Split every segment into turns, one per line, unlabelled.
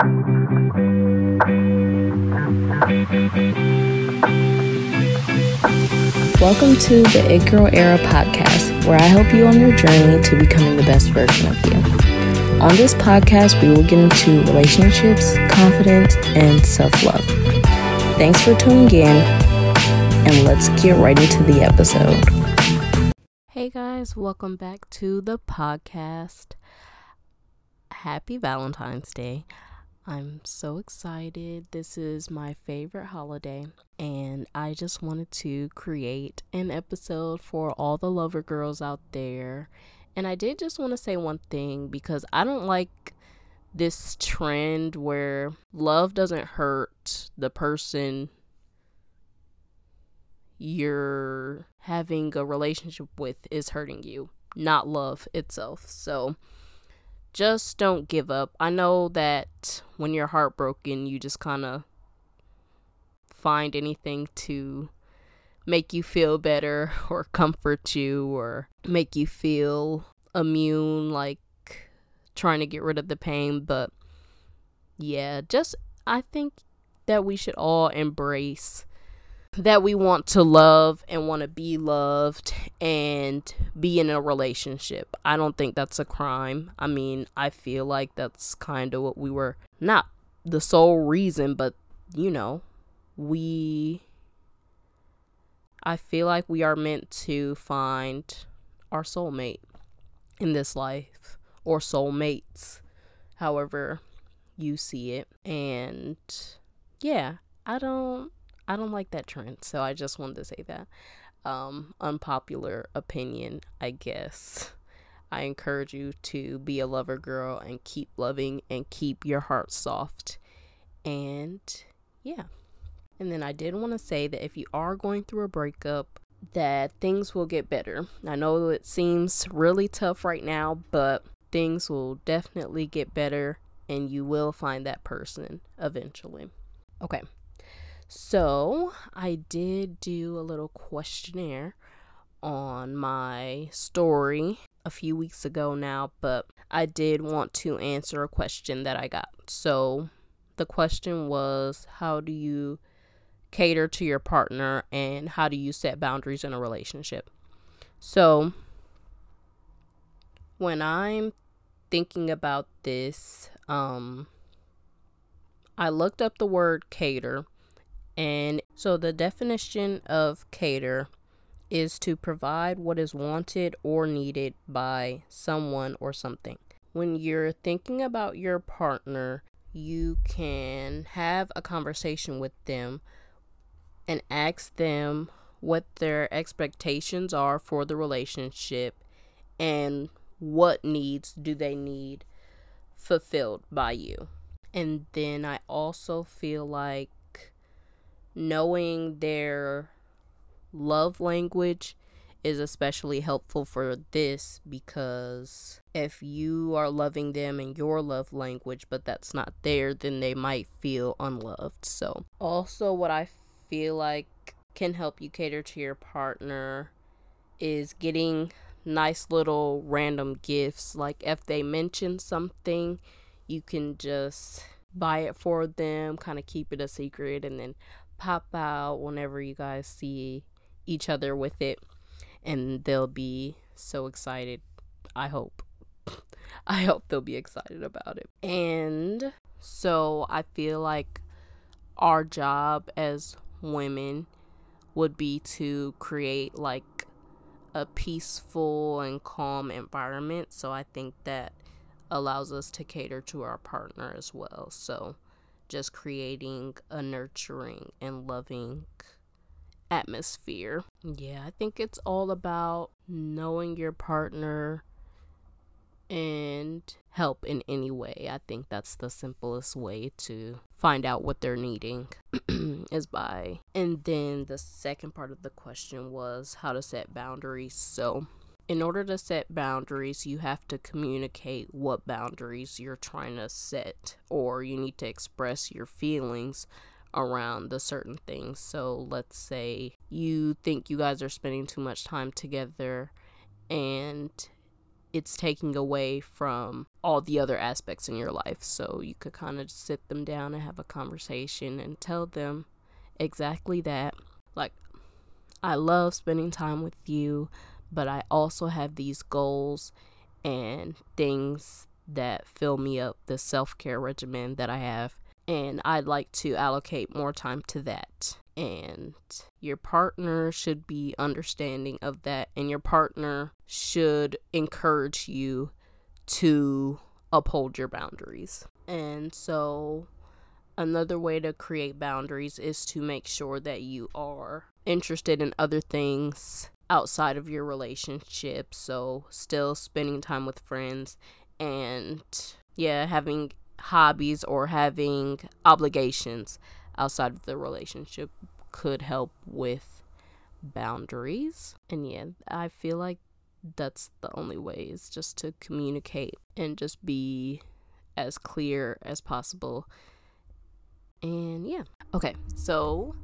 Welcome to the It Girl Era podcast, where I help you on your journey to becoming the best version of you. On this podcast, we will get into relationships, confidence, and self love. Thanks for tuning in, and let's get right into the episode. Hey guys, welcome back to the podcast. Happy Valentine's Day. I'm so excited. This is my favorite holiday, and I just wanted to create an episode for all the lover girls out there. And I did just want to say one thing because I don't like this trend where love doesn't hurt the person you're having a relationship with is hurting you, not love itself. So, just don't give up. I know that when you're heartbroken, you just kind of find anything to make you feel better or comfort you or make you feel immune, like trying to get rid of the pain. But yeah, just I think that we should all embrace that we want to love and want to be loved and be in a relationship. I don't think that's a crime. I mean, I feel like that's kind of what we were not the sole reason, but you know, we I feel like we are meant to find our soulmate in this life or soulmates, however you see it. And yeah, I don't I don't like that trend. So I just wanted to say that. Um, unpopular opinion, I guess. I encourage you to be a lover girl and keep loving and keep your heart soft. And yeah. And then I did want to say that if you are going through a breakup, that things will get better. I know it seems really tough right now, but things will definitely get better and you will find that person eventually. Okay. So I did do a little questionnaire on my story a few weeks ago now, but I did want to answer a question that I got. So the question was How do you cater to your partner and how do you set boundaries in a relationship? So when I'm thinking about this, um, I looked up the word cater and so the definition of cater is to provide what is wanted or needed by someone or something. When you're thinking about your partner, you can have a conversation with them and ask them what their expectations are for the relationship and what needs do they need fulfilled by you. And then I also feel like knowing their love language is especially helpful for this because if you are loving them in your love language but that's not there then they might feel unloved. So also what i feel like can help you cater to your partner is getting nice little random gifts. Like if they mention something you can just buy it for them kind of keep it a secret and then pop out whenever you guys see each other with it and they'll be so excited. I hope. I hope they'll be excited about it. And so I feel like our job as women would be to create like a peaceful and calm environment. So I think that allows us to cater to our partner as well. So just creating a nurturing and loving atmosphere. Yeah, I think it's all about knowing your partner and help in any way. I think that's the simplest way to find out what they're needing is by. And then the second part of the question was how to set boundaries. So, in order to set boundaries, you have to communicate what boundaries you're trying to set, or you need to express your feelings around the certain things. So, let's say you think you guys are spending too much time together and it's taking away from all the other aspects in your life. So you could kind of sit them down and have a conversation and tell them exactly that. Like, I love spending time with you, but I also have these goals and things that fill me up, the self care regimen that I have. And I'd like to allocate more time to that. And your partner should be understanding of that, and your partner should encourage you to uphold your boundaries. And so, another way to create boundaries is to make sure that you are interested in other things outside of your relationship. So, still spending time with friends and, yeah, having hobbies or having obligations outside of the relationship could help with boundaries. And, yeah, I feel like that's the only way is just to communicate and just be as clear as possible. And yeah. Okay, so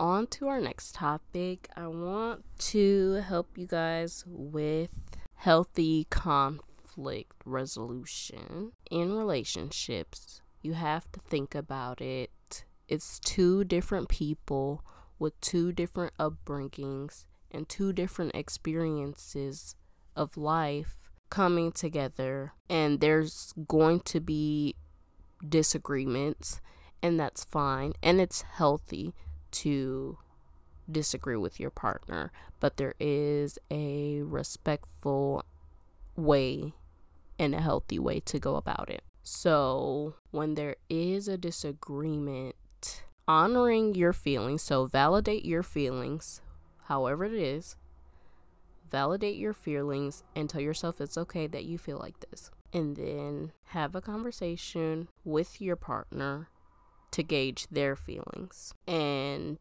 on to our next topic. I want to help you guys with healthy conflict resolution in relationships. You have to think about it. It's two different people with two different upbringings and two different experiences of life coming together, and there's going to be disagreements, and that's fine, and it's healthy to disagree with your partner, but there is a respectful way and a healthy way to go about it. So, when there is a disagreement, honoring your feelings, so validate your feelings, however it is, validate your feelings and tell yourself it's okay that you feel like this. And then have a conversation with your partner to gauge their feelings. And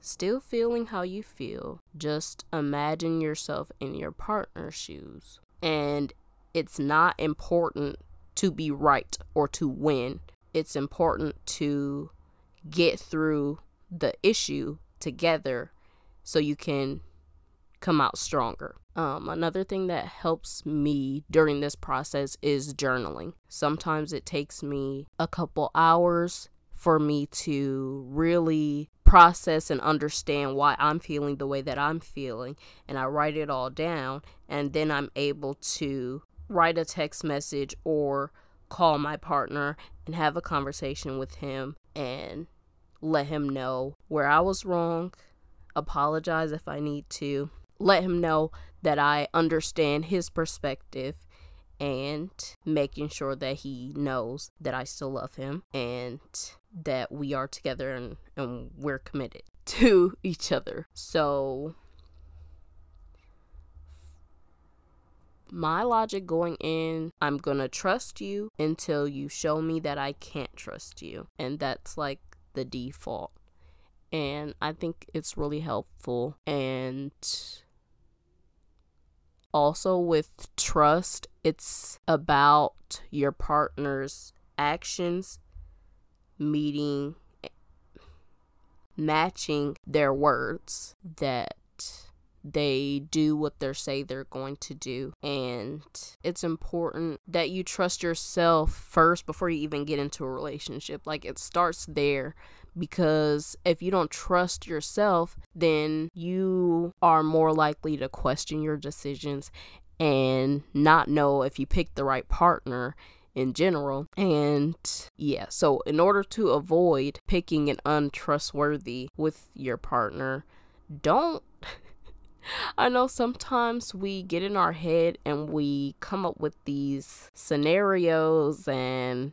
still feeling how you feel, just imagine yourself in your partner's shoes. And it's not important to be right or to win, it's important to get through the issue together so you can come out stronger. Um, another thing that helps me during this process is journaling. Sometimes it takes me a couple hours for me to really process and understand why I'm feeling the way that I'm feeling. And I write it all down, and then I'm able to write a text message or call my partner and have a conversation with him and let him know where I was wrong, apologize if I need to, let him know that I understand his perspective and making sure that he knows that I still love him and that we are together and, and we're committed to each other. So, my logic going in, I'm gonna trust you until you show me that I can't trust you. And that's like the default. And I think it's really helpful. And also with trust, it's about your partner's actions meeting matching their words that they do what they say they're going to do. And it's important that you trust yourself first before you even get into a relationship. Like it starts there because if you don't trust yourself, then you are more likely to question your decisions and not know if you picked the right partner in general. And yeah, so in order to avoid picking an untrustworthy with your partner, don't. I know sometimes we get in our head and we come up with these scenarios and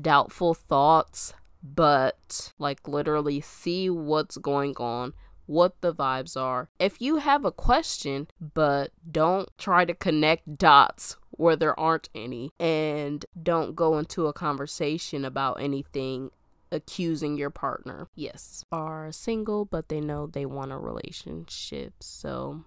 doubtful thoughts, but like literally see what's going on what the vibes are. If you have a question, but don't try to connect dots where there aren't any, and don't go into a conversation about anything accusing your partner. Yes, are single, but they know they want a relationship. So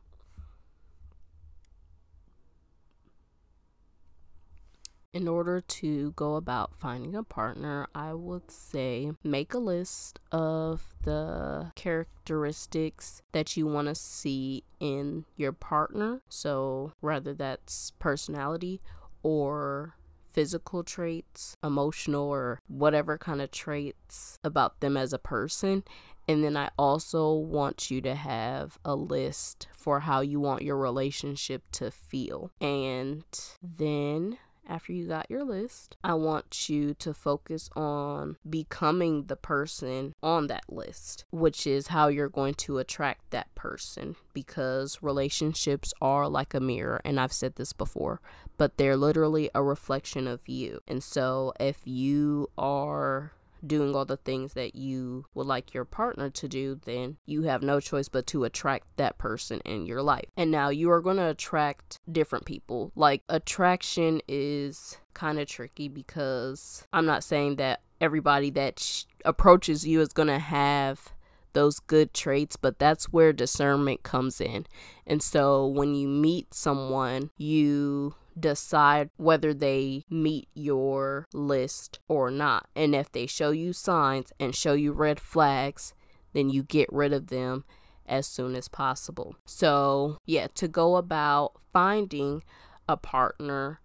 In order to go about finding a partner, I would say make a list of the characteristics that you want to see in your partner. So, whether that's personality or physical traits, emotional, or whatever kind of traits about them as a person. And then I also want you to have a list for how you want your relationship to feel. And then after you got your list, I want you to focus on becoming the person on that list, which is how you're going to attract that person because relationships are like a mirror. And I've said this before, but they're literally a reflection of you. And so if you are doing all the things that you would like your partner to do, then you have no choice but to attract that person in your life. And now you are going to attract different people. Like, attraction is kind of tricky because I'm not saying that everybody that sh- approaches you is going to have those good traits, but that's where discernment comes in. And so when you meet someone, you decide whether they meet your list or not. And if they show you signs and show you red flags, then you get rid of them as soon as possible. So, yeah, to go about finding a partner,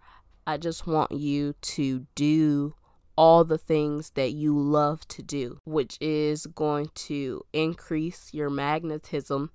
I just want you to do all the things that you love to do, which is going to increase your magnetism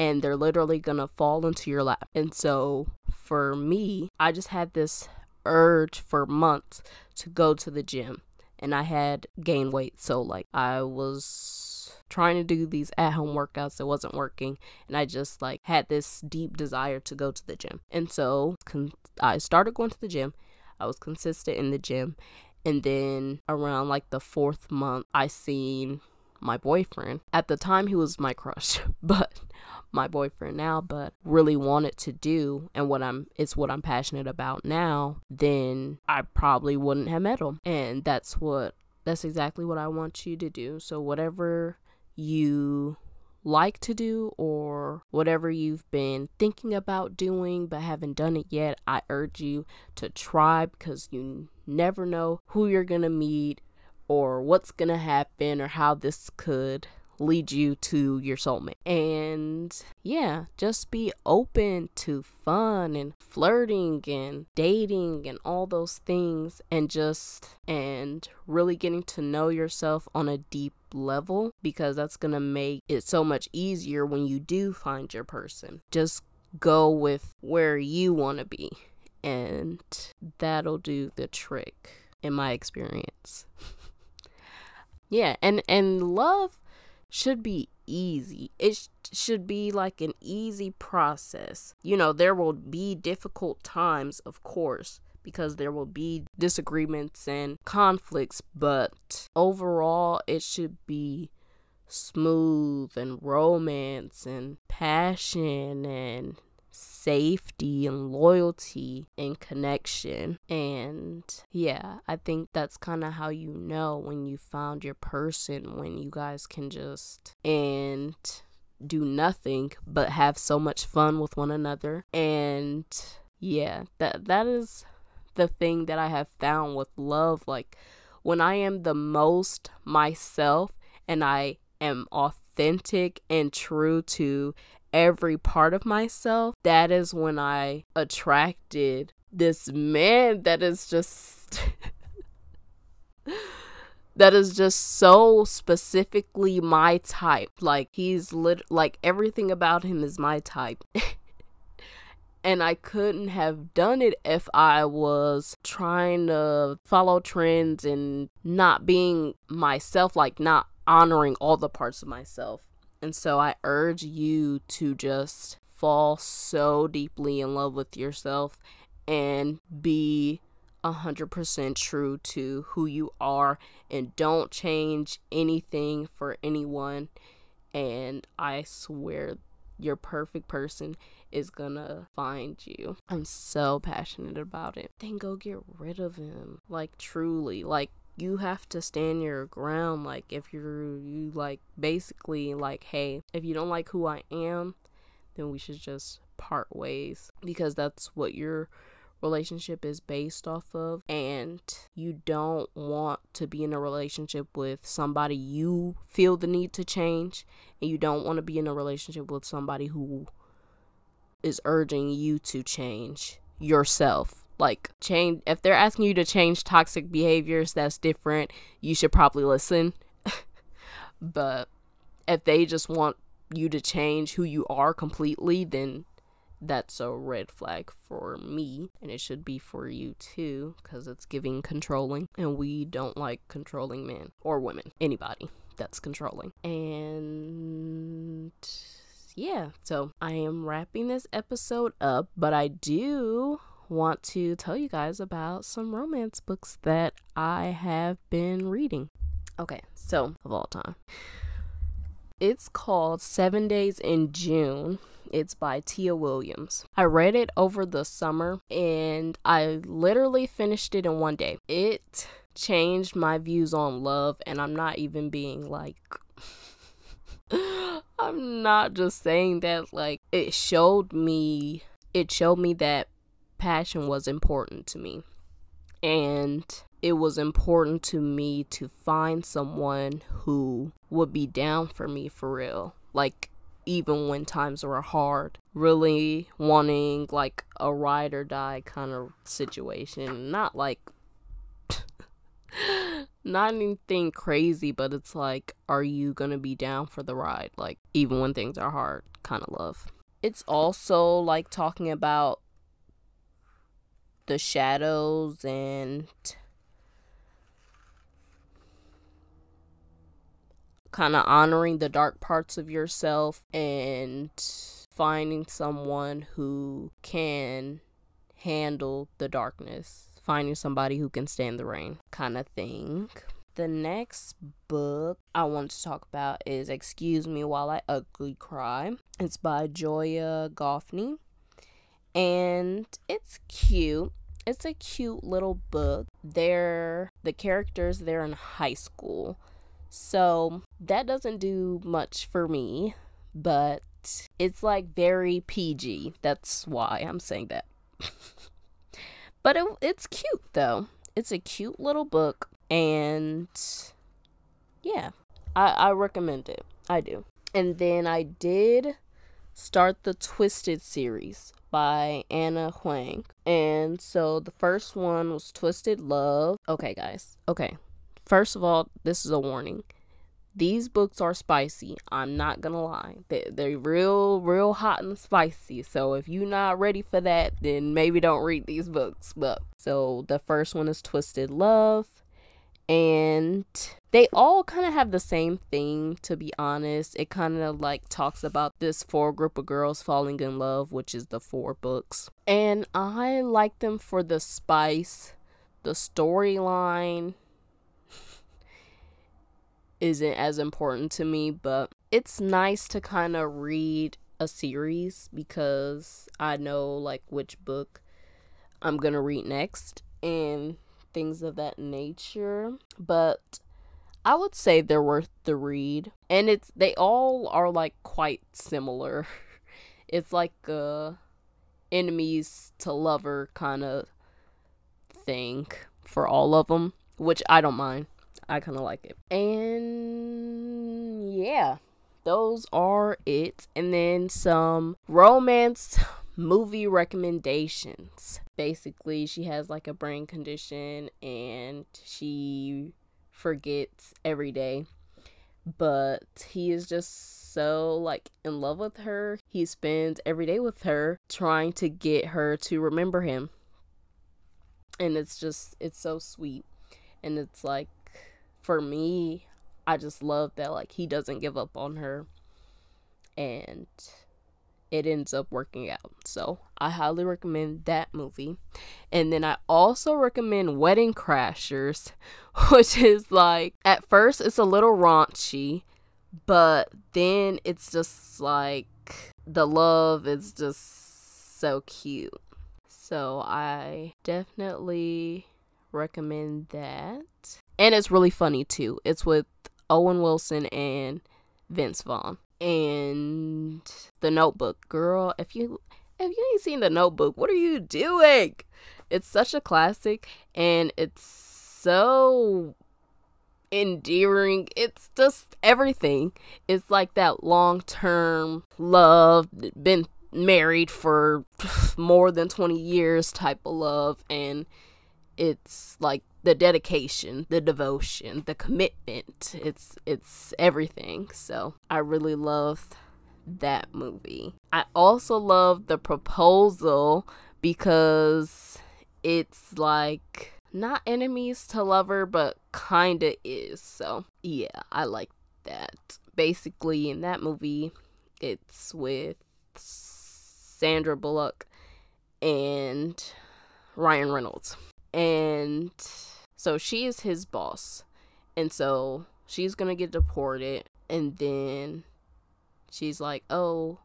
and they're literally gonna fall into your lap. And so for me, I just had this urge for months to go to the gym and I had gained weight. So, like, I was trying to do these at home workouts that wasn't working and I just like had this deep desire to go to the gym. And so con- I started going to the gym. I was consistent in the gym and then around like the 4th month I seen my boyfriend. At the time he was my crush, but my boyfriend now, but really wanted to do and what I'm it's what I'm passionate about now, then I probably wouldn't have met him. And that's what that's exactly what I want you to do. So whatever you like to do or whatever you've been thinking about doing but haven't done it yet, I urge you to try because you never know who you're going to meet or what's going to happen or how this could lead you to your soulmate. And yeah, just be open to fun and flirting and dating and all those things and just and really getting to know yourself on a deep level because that's going to make it so much easier when you do find your person. Just go with where you want to be and that'll do the trick in my experience. yeah, and and love should be easy. It sh- should be like an easy process. You know, there will be difficult times, of course, because there will be disagreements and conflicts, but overall, it should be smooth and romance and passion and safety and loyalty and connection. And yeah, I think that's kind of how you know when you found your person, when you guys can just and do nothing but have so much fun with one another. And yeah, that that is the thing that I have found with love like when I am the most myself and I am authentic and true to every part of myself, that is when I attracted this man that is just. that is just so specifically my type. Like he's lit like everything about him is my type. and I couldn't have done it if I was trying to follow trends and not being myself, like not honoring all the parts of myself. And so I urge you to just fall so deeply in love with yourself and be 100% true to who you are and don't change anything for anyone. And I swear your perfect person is gonna find you. I'm so passionate about it. Then go get rid of him. Like, truly. Like, you have to stand your ground like if you're you like basically like hey if you don't like who i am then we should just part ways because that's what you're relationship is based off of and you don't want to be in a relationship with somebody you feel the need to change and you don't want to be in a relationship with somebody who is urging you to change yourself like change if they're asking you to change toxic behaviors that's different you should probably listen. But if they just want you to change who you are completely then that's a red flag for me. And it should be for you too because it's giving controlling. And we don't like controlling men or women anybody that's controlling. And yeah so i am wrapping this episode up but i do want to tell you guys about some romance books that i have been reading okay so of all time it's called seven days in june it's by Tia Williams. I read it over the summer and I literally finished it in one day. It changed my views on love, and I'm not even being like. I'm not just saying that like it showed me it showed me that passion was important to me. And it was important to me to find someone who would be down for me for real. Like even when times were hard. Really wanting like a ride or die kind of situation. Not like not anything crazy, but it's like, are you gonna be down for the ride? Like, even when things are hard, kind of love. It's also like talking about the shadows and kind of honoring the dark parts of yourself and finding someone who can handle the darkness, finding somebody who can stand the rain, kind of thing. The next book I want to talk about is Excuse Me While I Ugly Cry. It's by Joya Goffney. And it's cute. It's a cute little book. They're the characters they're in high school so that doesn't do much for me, but it's like very PG. That's why I'm saying that. but it, it's cute though. It's a cute little book, and yeah, I, I recommend it. I do. And then I did start the Twisted series by Ana Huang. And so the first one was Twisted Love. Okay, guys. Okay, First of all, this is a warning. These books are spicy. I'm not gonna lie. They, they're real, real hot and spicy. So if you're not ready for that, then maybe don't read these books. But so the first one is Twisted Love. And they all kind of have the same thing, to be honest. It kind of like talks about this four group of girls falling in love, which is the four books. And I like them for the spice, the storyline, isn't as important to me, but it's nice to kind of read a series because I know like which book I'm to read next and things of that nature. But I would say they're worth the read. And it's they all are like quite similar. it's like a enemies to lover kind of thing for all of them, which I don't mind. I kind of like it. And yeah, those are it. And then some romance movie recommendations. Basically, she has like a brain condition and she forgets every day. But he is just so like in love with her. He spends every day with her trying to get her to remember him. And it's just it's so sweet. And it's like for me, I just love that like he doesn't give up on her and it ends up working out. So I highly recommend that movie. And then I also recommend Wedding Crashers, which is like at first it's a little raunchy, but then it's just like the love is just so cute. So I definitely recommend that and it's really funny too. It's with Owen Wilson and Vince Vaughn. And The Notebook, girl, if you if you ain't seen The Notebook, what are you doing? It's such a classic and it's so endearing. It's just everything. It's like that long term love, been married for more than 20 years type of love. And it's like the dedication, the devotion, the commitment. It's it's everything. So I really love that movie. I also love the proposal because it's like not enemies to lover, but kinda is. So yeah, I like that. Basically, in that movie, it's with Sandra Bullock and Ryan Reynolds. And so she is his boss. And so she's going to get deported. And then she's like, oh,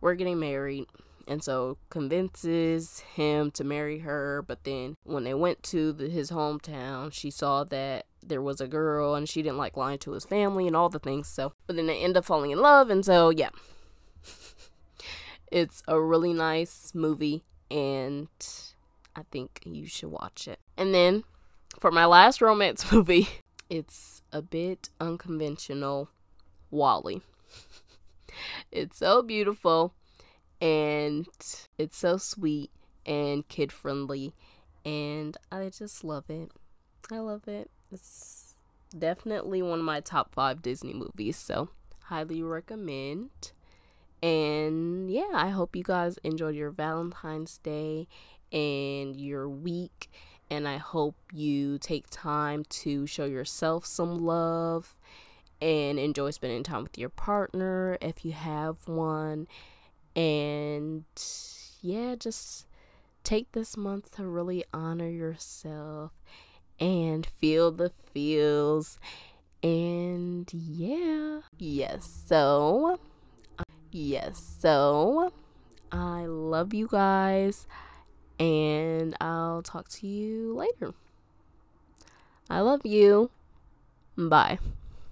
we're getting married and so convinces him to marry her but then when they went to the, his hometown she saw that there was a girl and she didn't like lying to his family and all the things so but then they end up falling in love and so yeah it's a really nice movie and i think you should watch it and then for my last romance movie it's a bit unconventional WALL-E it's so beautiful and it's so sweet and kid friendly and I just love it. I love it. It's definitely one of my top 5 Disney movies, so highly recommend. And yeah, I hope you guys enjoyed your Valentine's Day and your week and I hope you take time to show yourself some love and enjoy spending time with your partner if you have one. And yeah, just take this month to really honor yourself and feel the feels. And yeah, yes, so yes, so I love you guys, and I'll talk to you later. I love you. Bye.